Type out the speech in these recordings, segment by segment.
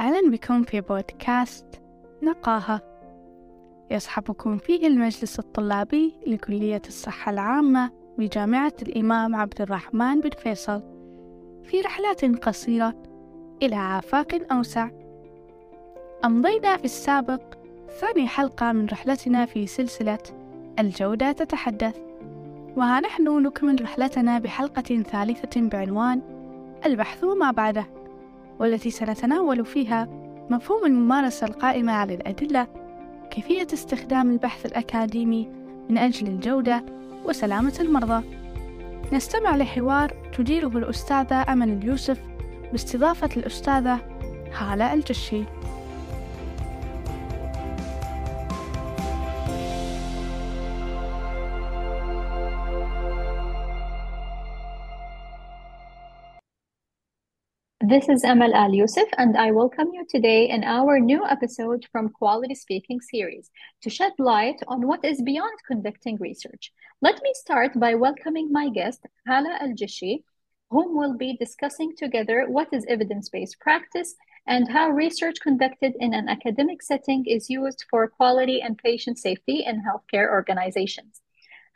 أهلا بكم في بودكاست نقاهة. يصحبكم فيه المجلس الطلابي لكلية الصحة العامة بجامعة الإمام عبد الرحمن بن فيصل. في رحلات قصيرة إلى آفاق أوسع. أمضينا في السابق ثاني حلقة من رحلتنا في سلسلة الجودة تتحدث. وها نحن نكمل رحلتنا بحلقة ثالثة بعنوان البحث ما بعده. والتي سنتناول فيها مفهوم الممارسة القائمة على الأدلة كيفية استخدام البحث الأكاديمي من أجل الجودة وسلامة المرضى. نستمع لحوار تديره الأستاذة أمل اليوسف باستضافة الأستاذة هالة الجشي. This is Amal Al Yusuf, and I welcome you today in our new episode from Quality Speaking series to shed light on what is beyond conducting research. Let me start by welcoming my guest, Hala Al Jishi, whom we'll be discussing together what is evidence based practice and how research conducted in an academic setting is used for quality and patient safety in healthcare organizations.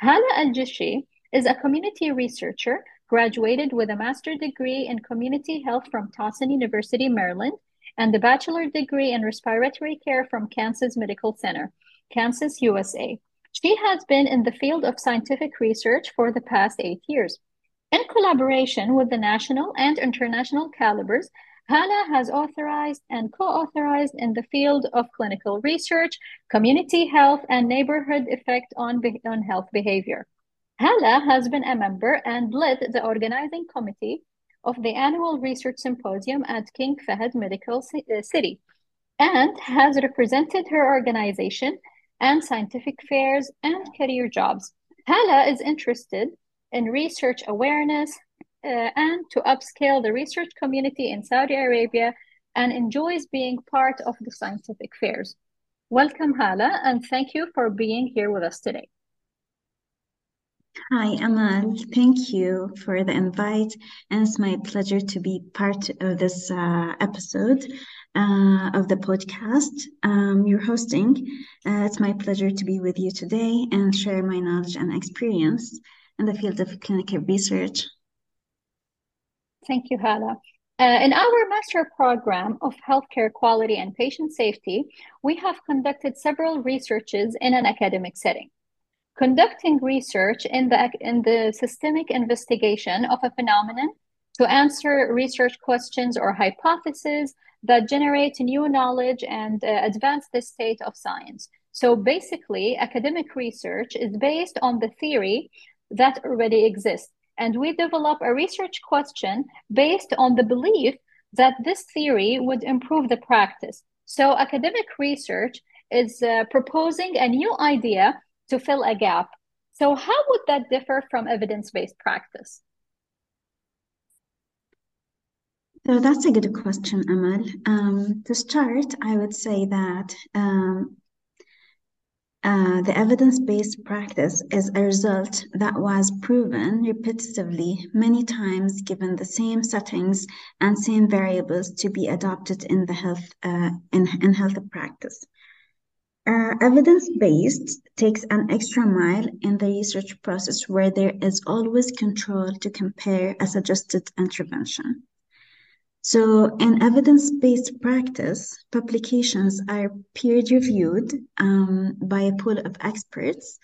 Hala Al Jishi is a community researcher graduated with a master's degree in community health from Towson University, Maryland, and a bachelor degree in respiratory care from Kansas Medical Center, Kansas, USA. She has been in the field of scientific research for the past eight years. In collaboration with the national and international calibers, Hala has authorized and co-authorized in the field of clinical research, community health, and neighborhood effect on, on health behavior. Hala has been a member and led the organizing committee of the annual research symposium at King Fahd Medical uh, City and has represented her organization and scientific fairs and career jobs. Hala is interested in research awareness uh, and to upscale the research community in Saudi Arabia and enjoys being part of the scientific fairs. Welcome, Hala, and thank you for being here with us today. Hi, Amal. Thank you for the invite. And it's my pleasure to be part of this uh, episode uh, of the podcast um, you're hosting. Uh, it's my pleasure to be with you today and share my knowledge and experience in the field of clinical research. Thank you, Hala. Uh, in our master program of healthcare quality and patient safety, we have conducted several researches in an academic setting conducting research in the, in the systemic investigation of a phenomenon to answer research questions or hypotheses that generate new knowledge and uh, advance the state of science. So basically, academic research is based on the theory that already exists. And we develop a research question based on the belief that this theory would improve the practice. So academic research is uh, proposing a new idea to fill a gap. So, how would that differ from evidence based practice? So that's a good question, Amal. Um, to start, I would say that um, uh, the evidence-based practice is a result that was proven repetitively many times given the same settings and same variables to be adopted in the health uh, in, in health practice. Uh, evidence-based takes an extra mile in the research process where there is always control to compare a suggested intervention. So in evidence-based practice, publications are peer-reviewed um, by a pool of experts.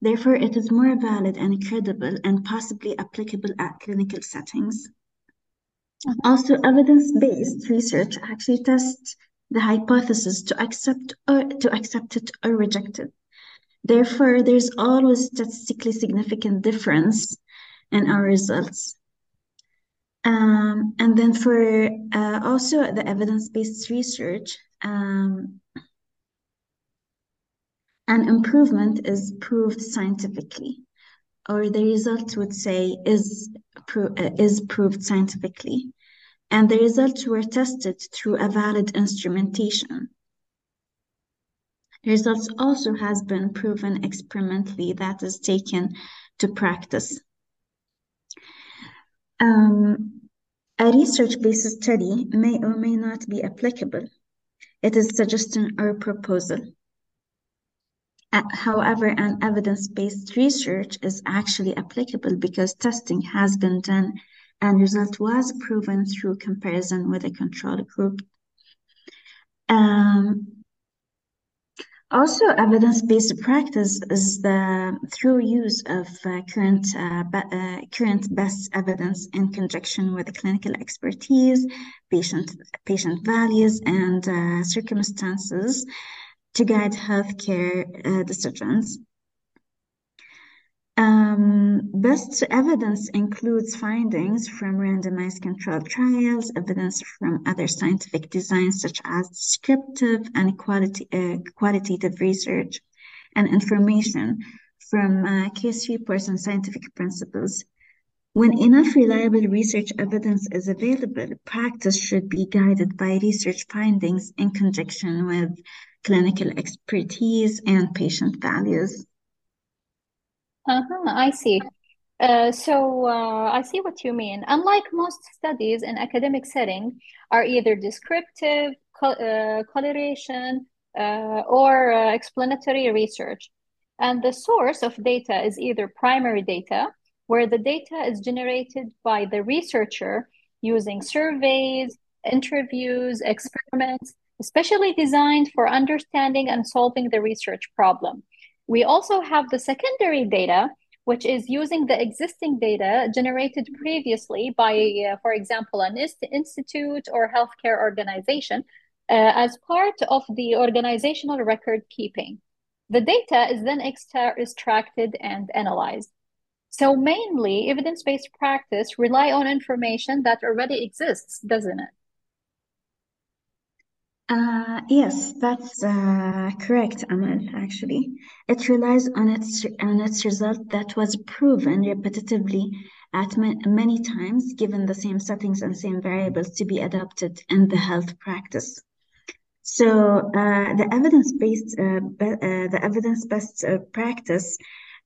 Therefore, it is more valid and credible and possibly applicable at clinical settings. Also, evidence-based research actually tests the hypothesis to accept or to accept it or reject it. Therefore, there's always statistically significant difference in our results. Um, and then for uh, also the evidence-based research, um, an improvement is proved scientifically, or the result would say is, pro uh, is proved scientifically and the results were tested through a valid instrumentation. Results also has been proven experimentally that is taken to practice. Um, A research-based study may or may not be applicable. It is suggestion or proposal. Uh, however, an evidence-based research is actually applicable because testing has been done and result was proven through comparison with a control group. Um, also, evidence-based practice is the through use of uh, current uh, be, uh, current best evidence in conjunction with clinical expertise, patient patient values, and uh, circumstances to guide healthcare uh, decisions. Um, best evidence includes findings from randomized controlled trials, evidence from other scientific designs such as descriptive and quality, uh, qualitative research, and information from uh, case reports and scientific principles. When enough reliable research evidence is available, practice should be guided by research findings in conjunction with clinical expertise and patient values. Uh-huh, I see. Uh, so uh, I see what you mean. Unlike most studies in academic setting, are either descriptive, co uh, correlation, uh, or uh, explanatory research. And the source of data is either primary data, where the data is generated by the researcher using surveys, interviews, experiments, especially designed for understanding and solving the research problem. We also have the secondary data, which is using the existing data generated previously by, uh, for example, an institute or healthcare organization uh, as part of the organizational record keeping. The data is then extracted and analyzed. So mainly evidence-based practice rely on information that already exists, doesn't it? Uh, yes, that's uh, correct, Amal, actually. It relies on its on its result that was proven repetitively at ma many times, given the same settings and same variables to be adopted in the health practice. So uh, the evidence-based uh, uh, the evidence-based uh, practice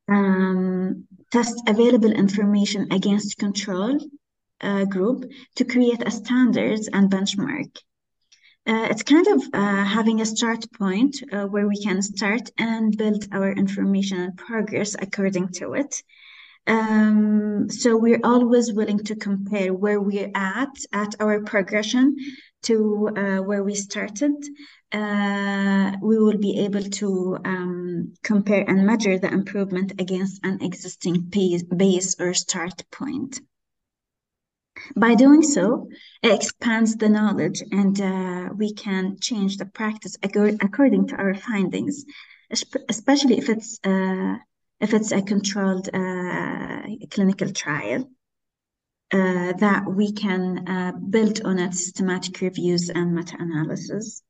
um, tests available information against control group to create a standards and benchmark. Uh, it's kind of uh, having a start point uh, where we can start and build our information and progress according to it. Um, so we're always willing to compare where we're at at our progression to uh, where we started. Uh, we will be able to um, compare and measure the improvement against an existing base or start point. By doing so, it expands the knowledge and uh, we can change the practice according to our findings, especially if it's, uh, if it's a controlled uh, clinical trial. Uh, that we can uh, build on its systematic reviews and meta-analysis.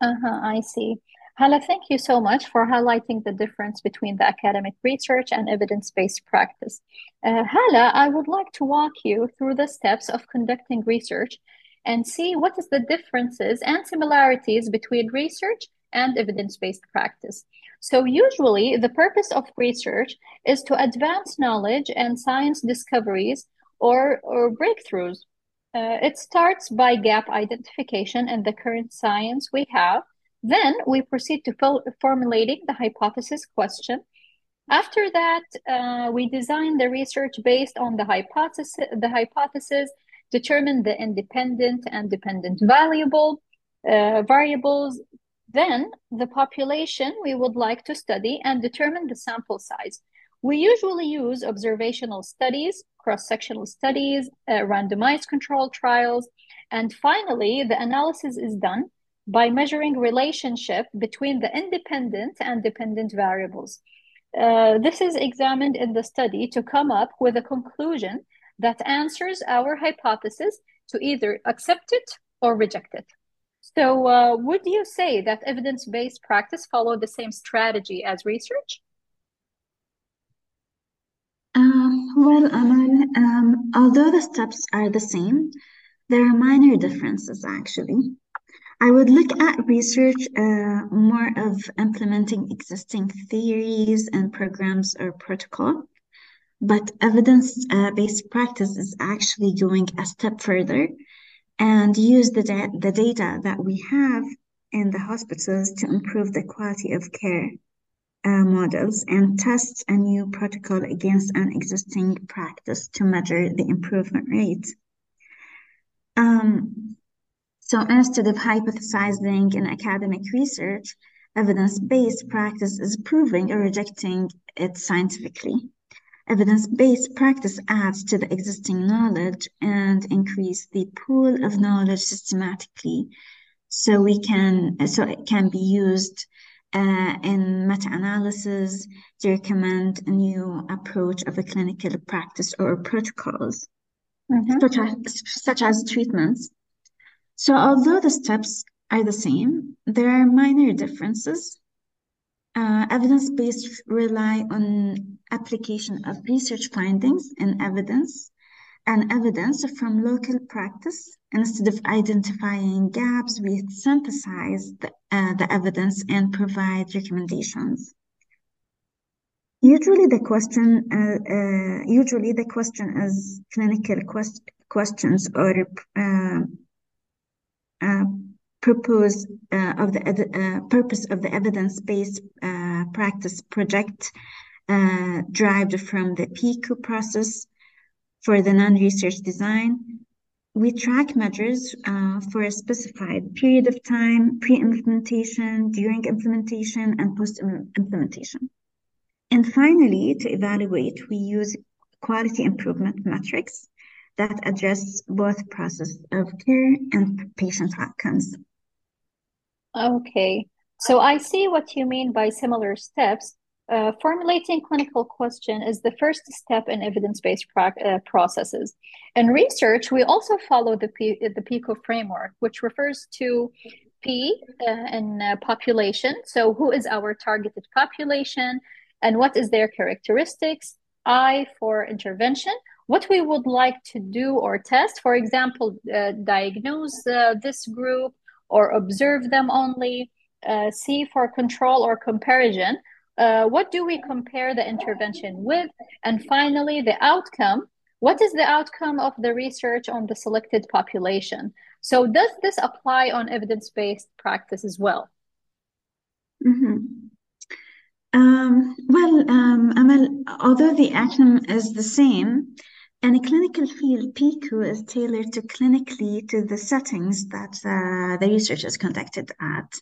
Uh-huh, I see. Hala, thank you so much for highlighting the difference between the academic research and evidence-based practice. Uh, Hala, I would like to walk you through the steps of conducting research and see what is the differences and similarities between research and evidence-based practice. So usually the purpose of research is to advance knowledge and science discoveries or, or breakthroughs. Uh, it starts by gap identification and the current science we have then we proceed to formulating the hypothesis question. After that, uh, we design the research based on the hypothesis, the hypothesis, determine the independent and dependent variable, uh, variables, then the population we would like to study and determine the sample size. We usually use observational studies, cross-sectional studies, uh, randomized control trials, and finally, the analysis is done by measuring relationship between the independent and dependent variables. Uh, this is examined in the study to come up with a conclusion that answers our hypothesis to either accept it or reject it. So uh, would you say that evidence-based practice follow the same strategy as research? Um, well, Amal, um, although the steps are the same, there are minor differences actually. I would look at research uh, more of implementing existing theories and programs or protocol, but evidence-based practice is actually going a step further and use the, da the data that we have in the hospitals to improve the quality of care uh, models and test a new protocol against an existing practice to measure the improvement rate. Um, so instead of hypothesizing in academic research, evidence-based practice is proving or rejecting it scientifically. Evidence-based practice adds to the existing knowledge and increase the pool of knowledge systematically so we can so it can be used uh, in meta-analysis to recommend a new approach of a clinical practice or protocols, mm-hmm. such, as, such as treatments. So although the steps are the same, there are minor differences. Uh, evidence-based rely on application of research findings and evidence and evidence from local practice. Instead of identifying gaps, we synthesize the, uh, the evidence and provide recommendations. Usually the question, uh, uh, usually the question is clinical quest questions or uh, purpose uh, of the purpose of the evidence-based practice project derived from the PICO process for the non-research design, we track measures uh, for a specified period of time, pre-implementation, during implementation, and post-implementation. And finally, to evaluate, we use quality improvement metrics that address both process of care and patient outcomes. Okay, so I see what you mean by similar steps, uh, formulating clinical question is the first step in evidence-based uh, processes. In research, we also follow the, P the PICO framework, which refers to P uh, in uh, population. So who is our targeted population and what is their characteristics? I for intervention, what we would like to do or test, for example, uh, diagnose uh, this group or observe them only. see for control or comparison uh, what do we compare the intervention with? And finally, the outcome. What is the outcome of the research on the selected population? So does this apply on evidence-based practice as well? Mm-hmm. Um, well, um, Amal, although the acronym is the same, in a clinical field, PICO is tailored to clinically to the settings that uh, the research is conducted at.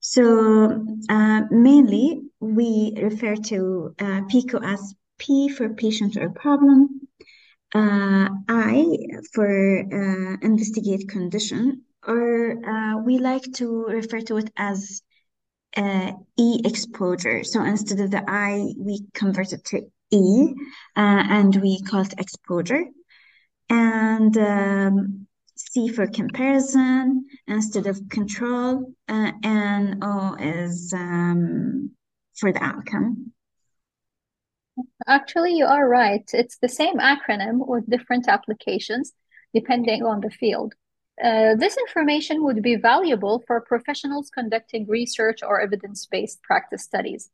So uh, mainly we refer to uh, as P for patient or problem, uh, I for uh, investigate condition, or uh, we like to refer to it as E exposure. So instead of the I, we convert it to E, and we call it exposure. And um, C for comparison instead of control, uh, and O is um, for the outcome. Actually, you are right. It's the same acronym with different applications depending on the field. Uh, this information would be valuable for professionals conducting research or evidence-based practice studies.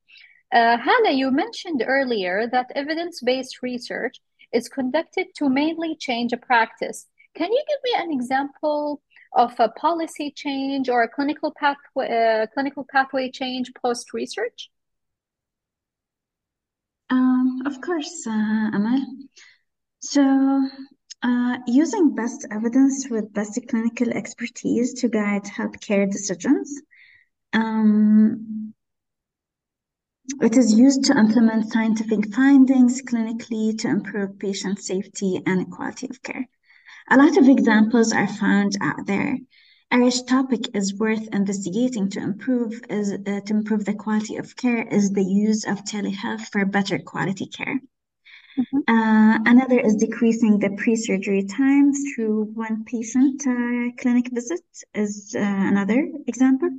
Uh, Hala, you mentioned earlier that evidence-based research is conducted to mainly change a practice can you give me an example of a policy change or a clinical pathway, uh, clinical pathway change post research? Um, of course, uh, Amal. So, uh, using best evidence with best clinical expertise to guide healthcare decisions. Um, it is used to implement scientific findings clinically to improve patient safety and quality of care. A lot of examples are found out there. A topic is worth investigating to improve is uh, to improve the quality of care is the use of telehealth for better quality care. Mm-hmm. Uh, another is decreasing the pre-surgery time through one patient uh, clinic visit is uh, another example.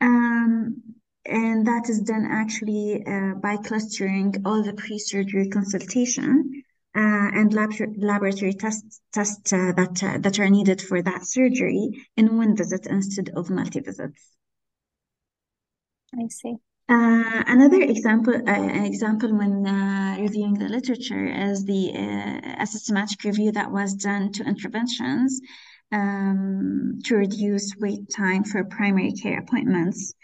Um, and that is done actually uh, by clustering all the pre-surgery consultation uh, and lab laboratory tests tests uh, that uh, that are needed for that surgery in one visit instead of multi visits. I see. Uh, another example, uh, example when uh, reviewing the literature is the uh, a systematic review that was done to interventions um, to reduce wait time for primary care appointments.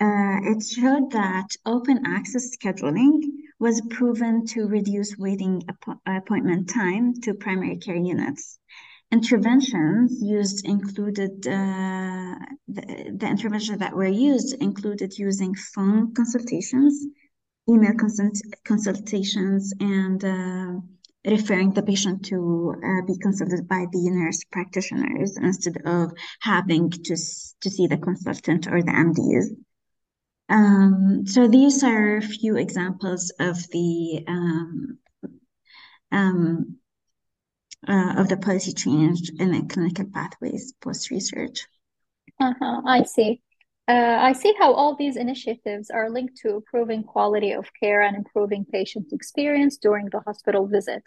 Uh, it showed that open access scheduling was proven to reduce waiting appointment time to primary care units. Interventions used included, uh, the, the interventions that were used included using phone consultations, email consult consultations, and uh, referring the patient to uh, be consulted by the nurse practitioners instead of having to, to see the consultant or the MDs. Um, so these are a few examples of the um, um, uh, of the policy change in the clinical pathways post research. Uh-huh, I see. Uh, I see how all these initiatives are linked to improving quality of care and improving patient experience during the hospital visit.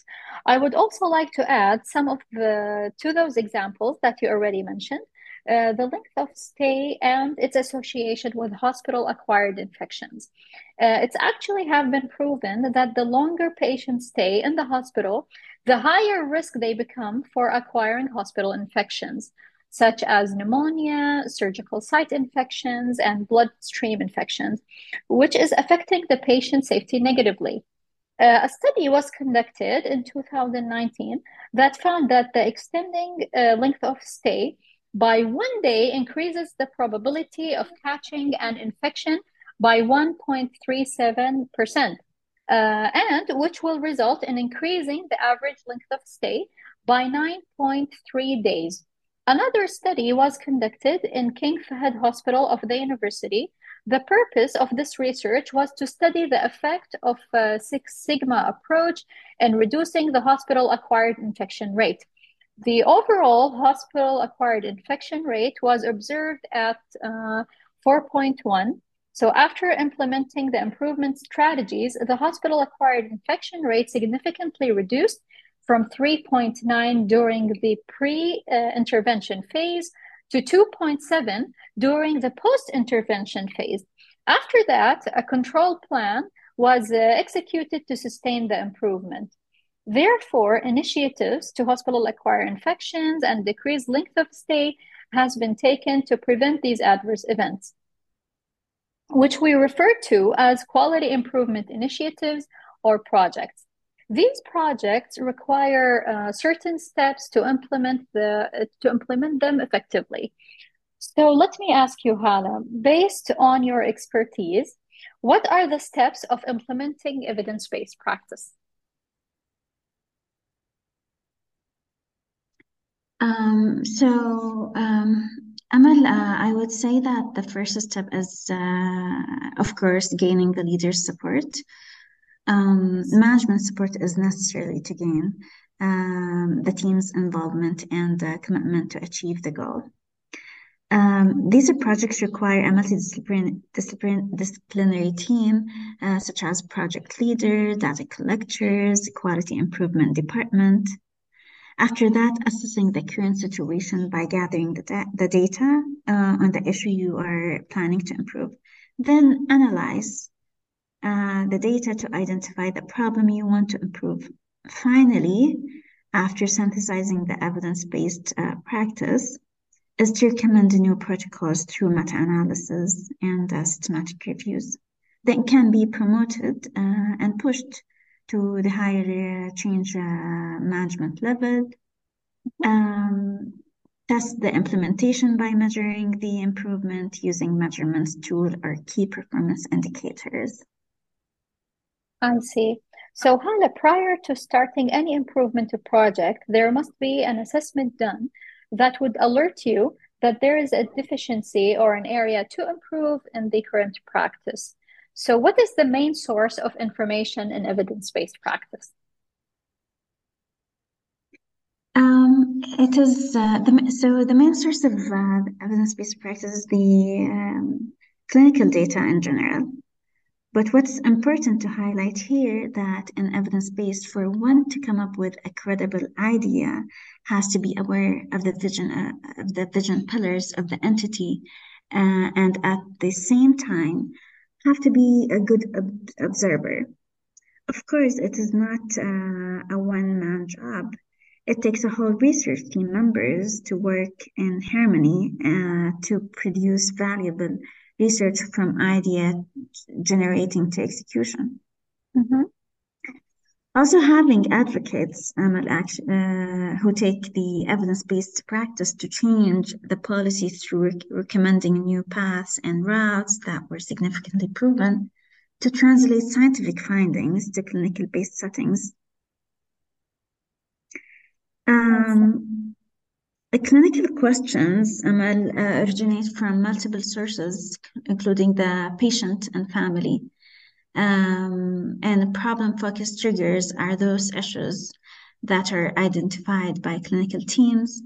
I would also like to add some of the to those examples that you already mentioned. Uh, the length of stay and its association with hospital acquired infections. Uh, it's actually have been proven that the longer patients stay in the hospital, the higher risk they become for acquiring hospital infections, such as pneumonia, surgical site infections, and bloodstream infections, which is affecting the patient safety negatively. Uh, a study was conducted in 2019 that found that the extending uh, length of stay by one day increases the probability of catching an infection by 1.37% uh, and which will result in increasing the average length of stay by 9.3 days. Another study was conducted in King Fahd Hospital of the university. The purpose of this research was to study the effect of uh, Six Sigma approach in reducing the hospital acquired infection rate. The overall hospital acquired infection rate was observed at uh, 4.1 so after implementing the improvement strategies, the hospital-acquired infection rate significantly reduced from 3.9 during the pre-intervention phase to 2.7 during the post-intervention phase. After that, a control plan was uh, executed to sustain the improvement. Therefore, initiatives to hospital-acquired infections and decrease length of stay has been taken to prevent these adverse events which we refer to as quality improvement initiatives or projects. These projects require uh, certain steps to implement the to implement them effectively. So let me ask you, Hala, based on your expertise, what are the steps of implementing evidence-based practice? Um, so um, Amal, uh, I would say that the first step is, uh, of course, gaining the leader's support. Um, management support is necessary to gain um, the team's involvement and uh, commitment to achieve the goal. Um, these projects require a multidisciplinary team, uh, such as project leader, data collectors, quality improvement department, after that, assessing the current situation by gathering the, da the data uh, on the issue you are planning to improve. Then analyze uh, the data to identify the problem you want to improve. Finally, after synthesizing the evidence-based uh, practice, is to recommend new protocols through meta-analysis and uh, systematic reviews that can be promoted uh, and pushed to the higher uh, change uh, management level. Um, test the implementation by measuring the improvement using measurements tool or key performance indicators. I see. So Hala, prior to starting any improvement to project, there must be an assessment done that would alert you that there is a deficiency or an area to improve in the current practice. So, what is the main source of information in evidence based practice? Um, it is uh, the, so the main source of uh, evidence-based practice is the um, clinical data in general. But what's important to highlight here that in evidence-based, for one to come up with a credible idea, has to be aware of the vision uh, of the vision pillars of the entity, uh, and at the same time have to be a good ob observer. Of course, it is not uh, a one-man job. It takes a whole research team members to work in harmony uh, to produce valuable research from idea generating to execution. Mm-hmm. Also, having advocates um, uh, who take the evidence-based practice to change the policy through rec recommending new paths and routes that were significantly proven to translate scientific findings to clinical-based settings. Um, the clinical questions um, uh, originate from multiple sources, including the patient and family. Um, and problem-focused triggers are those issues that are identified by clinical teams,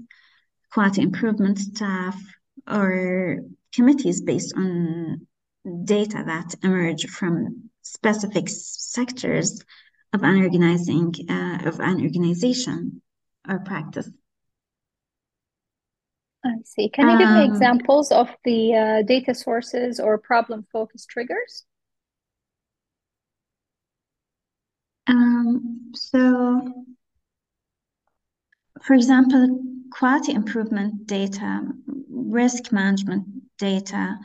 quality improvement staff, or committees based on data that emerge from specific sectors of an organizing uh, of an organization or practice. I see. Can you give me Um, examples of the uh, data sources or problem-focused triggers? Um, so, for example, quality improvement data, risk management data,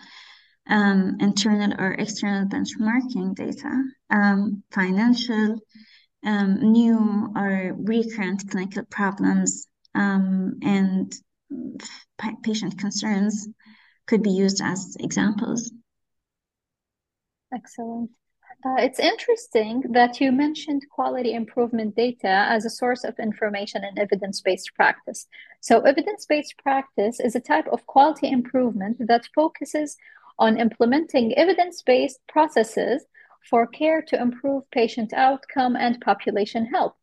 um, internal or external benchmarking data, um, financial, um, new or recurrent clinical problems, um, and patient concerns could be used as examples. Excellent. Uh, it's interesting that you mentioned quality improvement data as a source of information in evidence-based practice. So evidence-based practice is a type of quality improvement that focuses on implementing evidence-based processes for care to improve patient outcome and population health.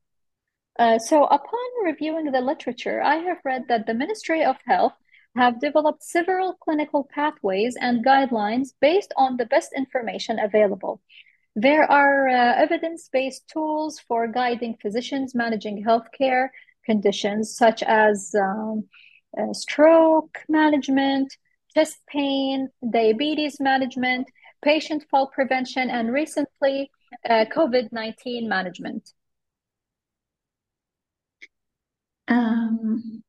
Uh, so upon reviewing the literature, I have read that the Ministry of Health have developed several clinical pathways and guidelines based on the best information available. There are uh, evidence-based tools for guiding physicians managing healthcare conditions such as um, uh, stroke management, chest pain, diabetes management, patient fall prevention, and recently uh, COVID-19 management. Um,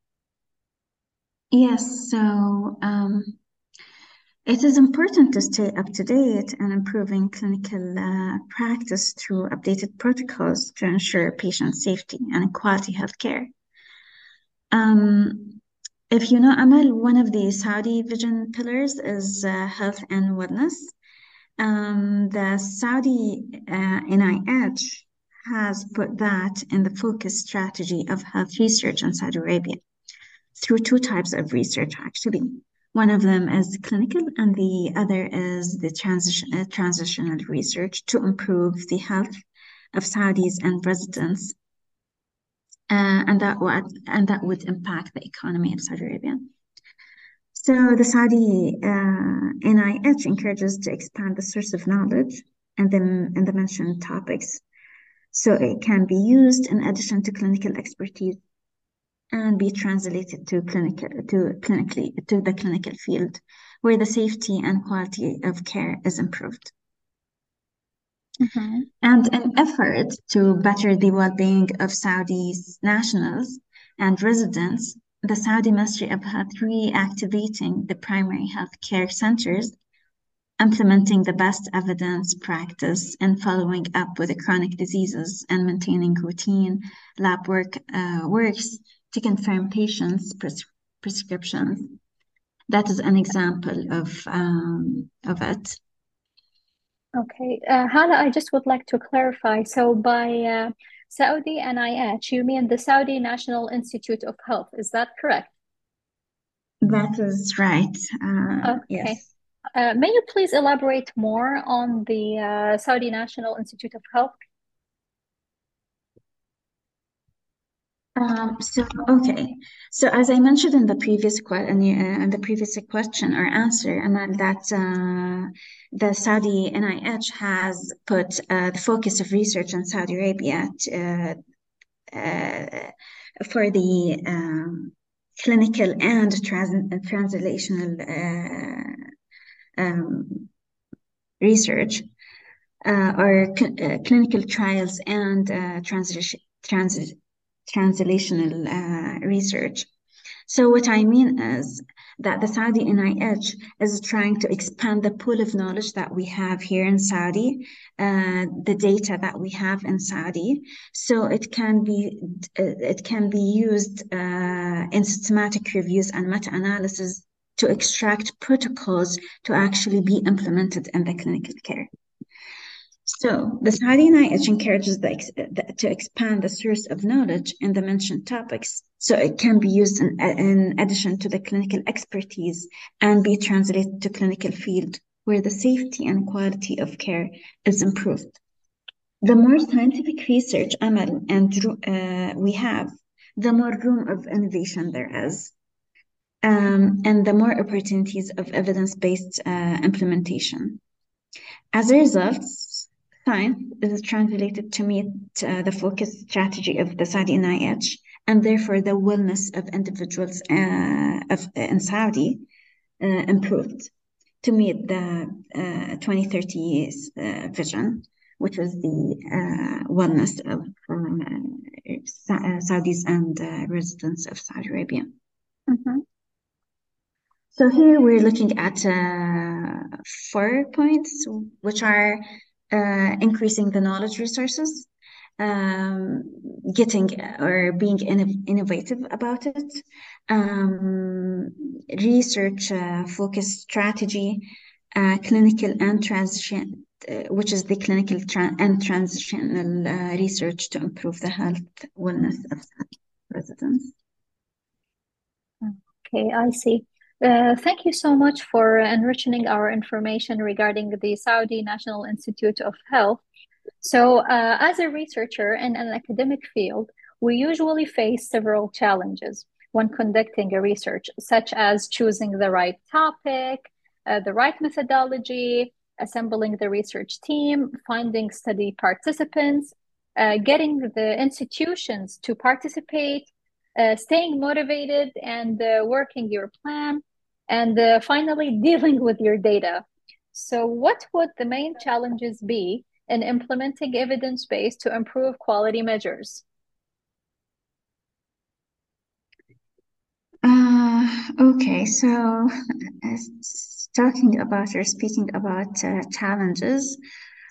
yes, so um, it is important to stay up to date and improving clinical uh, practice through updated protocols to ensure patient safety and quality healthcare. Um, if you know Amal, one of the Saudi vision pillars is uh, health and wellness. Um, the Saudi uh, NIH has put that in the focus strategy of health research in Saudi Arabia through two types of research, actually. One of them is clinical, and the other is the transition, uh, transitional research to improve the health of Saudis and residents, uh, and that would and that would impact the economy of Saudi Arabia. So the Saudi uh, NIH encourages to expand the source of knowledge and the and the mentioned topics so it can be used in addition to clinical expertise and be translated to clinical to clinically to the clinical field where the safety and quality of care is improved. Mm-hmm. And an effort to better the well-being of Saudi's nationals and residents, the Saudi Ministry of Health reactivating the primary health care centers implementing the best evidence practice and following up with the chronic diseases and maintaining routine lab work uh, works to confirm patients' pres prescriptions. That is an example of um, of it. Okay, uh, Hala, I just would like to clarify. So by uh, Saudi NIH, you mean the Saudi National Institute of Health, is that correct? That is right. Uh, okay. Yes. Uh, may you please elaborate more on the uh, Saudi National Institute of Health? Um, so okay, so as I mentioned in the previous uh, in the previous question or answer, Amal, that uh, the Saudi NIH has put uh, the focus of research in Saudi Arabia to, uh, for the um, clinical and trans translational uh, um, research uh, or uh, clinical trials and uh, translation, trans translational uh, research. So what I mean is that the Saudi NIH is trying to expand the pool of knowledge that we have here in Saudi, uh, the data that we have in Saudi, so it can be it can be used uh, in systematic reviews and meta-analysis to extract protocols to actually be implemented in the clinical care. So the Saudi NIH encourages the, the, to expand the source of knowledge in the mentioned topics so it can be used in, in addition to the clinical expertise and be translated to clinical field where the safety and quality of care is improved. The more scientific research Amal, and uh, we have, the more room of innovation there is, um, and the more opportunities of evidence-based uh, implementation. As a result, science is translated to meet uh, the focus strategy of the Saudi NIH and therefore the wellness of individuals uh, of, in Saudi uh, improved to meet the uh, 2030 uh, vision, which was the uh, wellness of Saudis and residents of Saudi Arabia. Mm-hmm. So here we're looking at four points, which are uh, increasing the knowledge resources, um, getting or being innovative about it, um, research uh, focused strategy, uh, clinical and transition, uh, which is the clinical tra and transitional uh, research to improve the health wellness of residents. Okay, I see. Uh, thank you so much for enriching our information regarding the Saudi National Institute of Health. So, uh, as a researcher in an academic field, we usually face several challenges when conducting a research, such as choosing the right topic, uh, the right methodology, assembling the research team, finding study participants, uh, getting the institutions to participate, uh, staying motivated and uh, working your plan, and uh, finally, dealing with your data. So, what would the main challenges be in implementing evidence base to improve quality measures? Uh, okay, so uh, talking about or speaking about uh, challenges,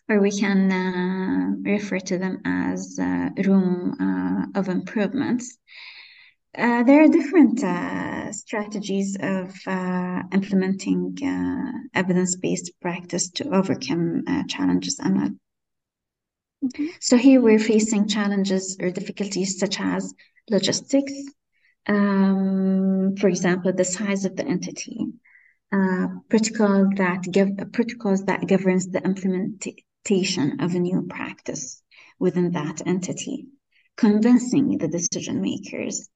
or we can uh, refer to them as uh, room of improvements. Uh, there are different uh, strategies of uh, implementing uh, evidence-based practice to overcome uh, challenges. Amal. Mm-hmm. So here we're facing challenges or difficulties such as logistics, um, for example, the size of the entity, uh, protocol that give protocols that governs the implementation of a new practice within that entity, convincing the decision makers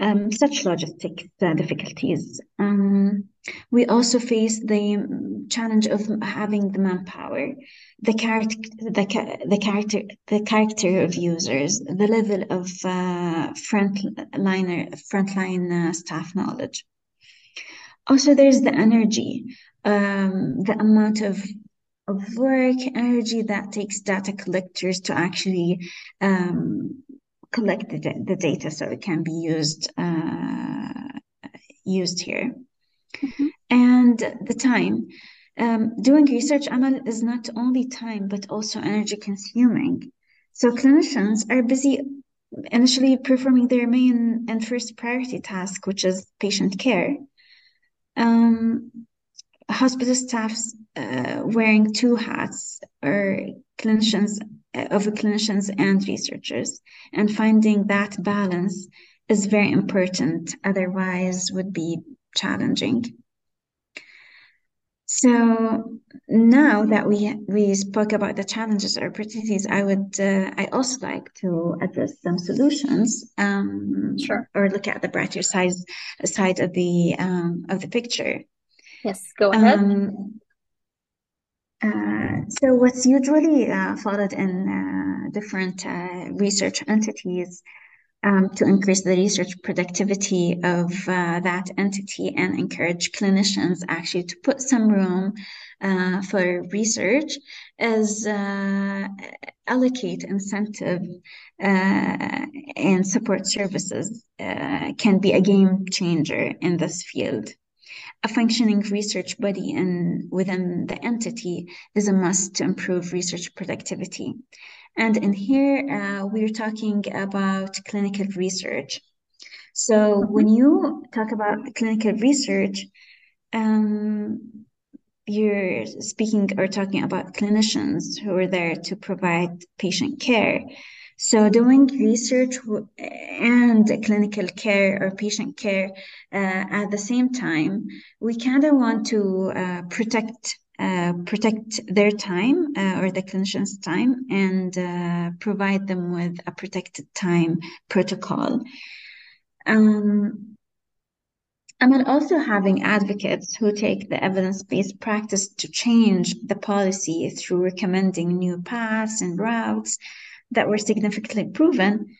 um, such logistic uh, difficulties. Um, we also face the challenge of having the manpower, the character, the, the character, the character of users, the level of uh, frontliner, frontline uh, staff knowledge. Also, there's the energy, um, the amount of of work, energy that takes data collectors to actually um, collect the, the data so it can be used uh, used here. Mm-hmm. And the time. Um, doing research, Amal, is not only time but also energy consuming. So clinicians are busy initially performing their main and first priority task, which is patient care. Um, hospital staffs uh, wearing two hats or clinicians of clinicians and researchers and finding that balance is very important otherwise would be challenging. So now that we we spoke about the challenges or opportunities i would uh, i also like to address some solutions um, sure. or look at the brighter side side of the um, of the picture. Yes go ahead. Um, so what's usually uh, followed in uh, different uh, research entities um, to increase the research productivity of uh, that entity and encourage clinicians actually to put some room uh, for research is uh, allocate incentive uh, and support services uh, can be a game changer in this field. A functioning research body in, within the entity is a must to improve research productivity. And in here, uh, we're talking about clinical research. So when you talk about clinical research, um, you're speaking or talking about clinicians who are there to provide patient care. So doing research and clinical care or patient care uh, at the same time, we kind of want to uh, protect uh, protect their time uh, or the clinician's time and uh, provide them with a protected time protocol. Um, and then also having advocates who take the evidence-based practice to change the policy through recommending new paths and routes that were significantly proven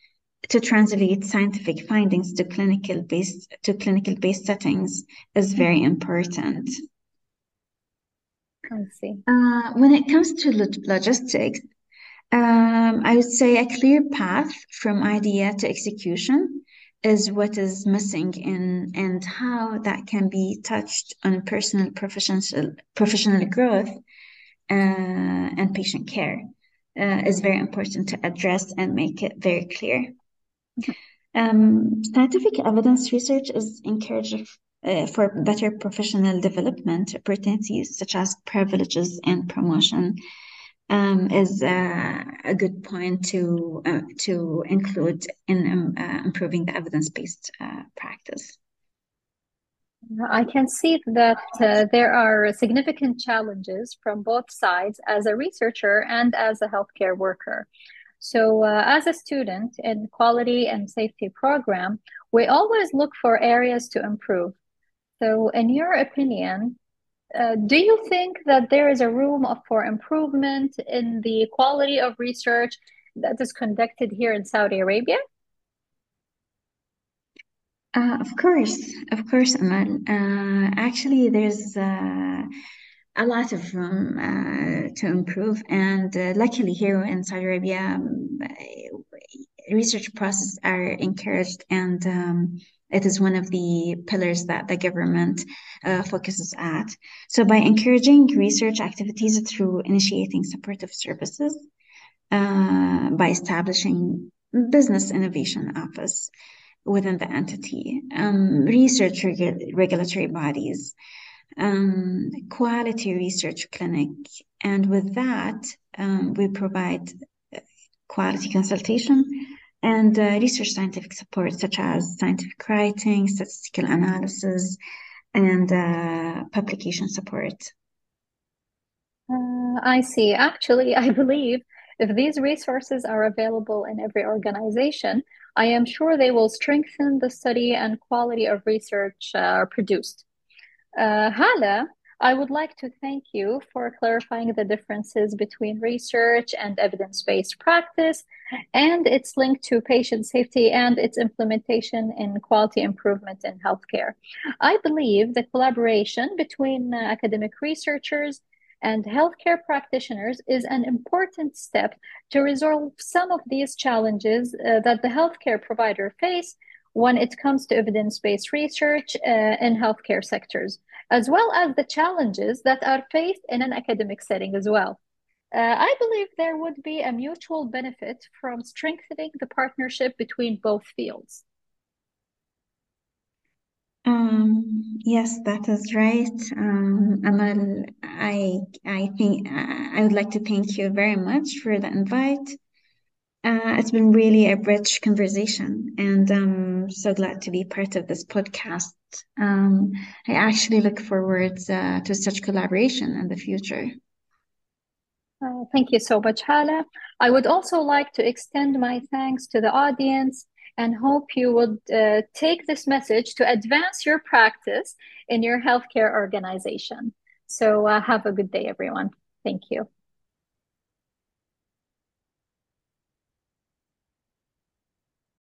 to translate scientific findings to clinical based to clinical based settings is very important. I see. Uh, when it comes to logistics, um, I would say a clear path from idea to execution is what is missing in and how that can be touched on personal professional professional growth uh, and patient care uh, is very important to address and make it very clear. Um, scientific evidence research is encouraged uh, for better professional development opportunities such as privileges and promotion um, is uh, a good point to uh, to include in um, uh, improving the evidence-based uh, practice. I can see that uh, there are significant challenges from both sides as a researcher and as a healthcare worker. So, as a student in quality and safety program, we always look for areas to improve. So, in your opinion, uh, do you think that there is a room for improvement in the quality of research that is conducted here in Saudi Arabia? Uh, of course, of course, Amal. Uh, actually, there's uh, a lot of room uh, to improve, and uh, luckily here in Saudi Arabia, um, research processes are encouraged and um, it is one of the pillars that the government uh, focuses at. So by encouraging research activities through initiating supportive services, uh, by establishing business innovation office within the entity, um, research regu regulatory bodies, um, quality research clinic, and with that, um, we provide quality consultation and uh, research scientific support, such as scientific writing, statistical analysis, and uh, publication support. Uh, I see. Actually, I believe if these resources are available in every organization, I am sure they will strengthen the study and quality of research uh, produced. Uh, Hala, I would like to thank you for clarifying the differences between research and evidence-based practice and its link to patient safety and its implementation in quality improvement in healthcare. I believe the collaboration between uh, academic researchers and healthcare practitioners is an important step to resolve some of these challenges uh, that the healthcare provider face when it comes to evidence-based research uh, in healthcare sectors as well as the challenges that are faced in an academic setting as well. Uh, I believe there would be a mutual benefit from strengthening the partnership between both fields. Um, yes, that is right. Um, Amal, I, I think I would like to thank you very much for the invite. Uh, it's been really a rich conversation, and I'm so glad to be part of this podcast. Um, I actually look forward uh, to such collaboration in the future. Uh, thank you so much, Hala. I would also like to extend my thanks to the audience and hope you would uh, take this message to advance your practice in your healthcare organization. So, uh, have a good day, everyone. Thank you.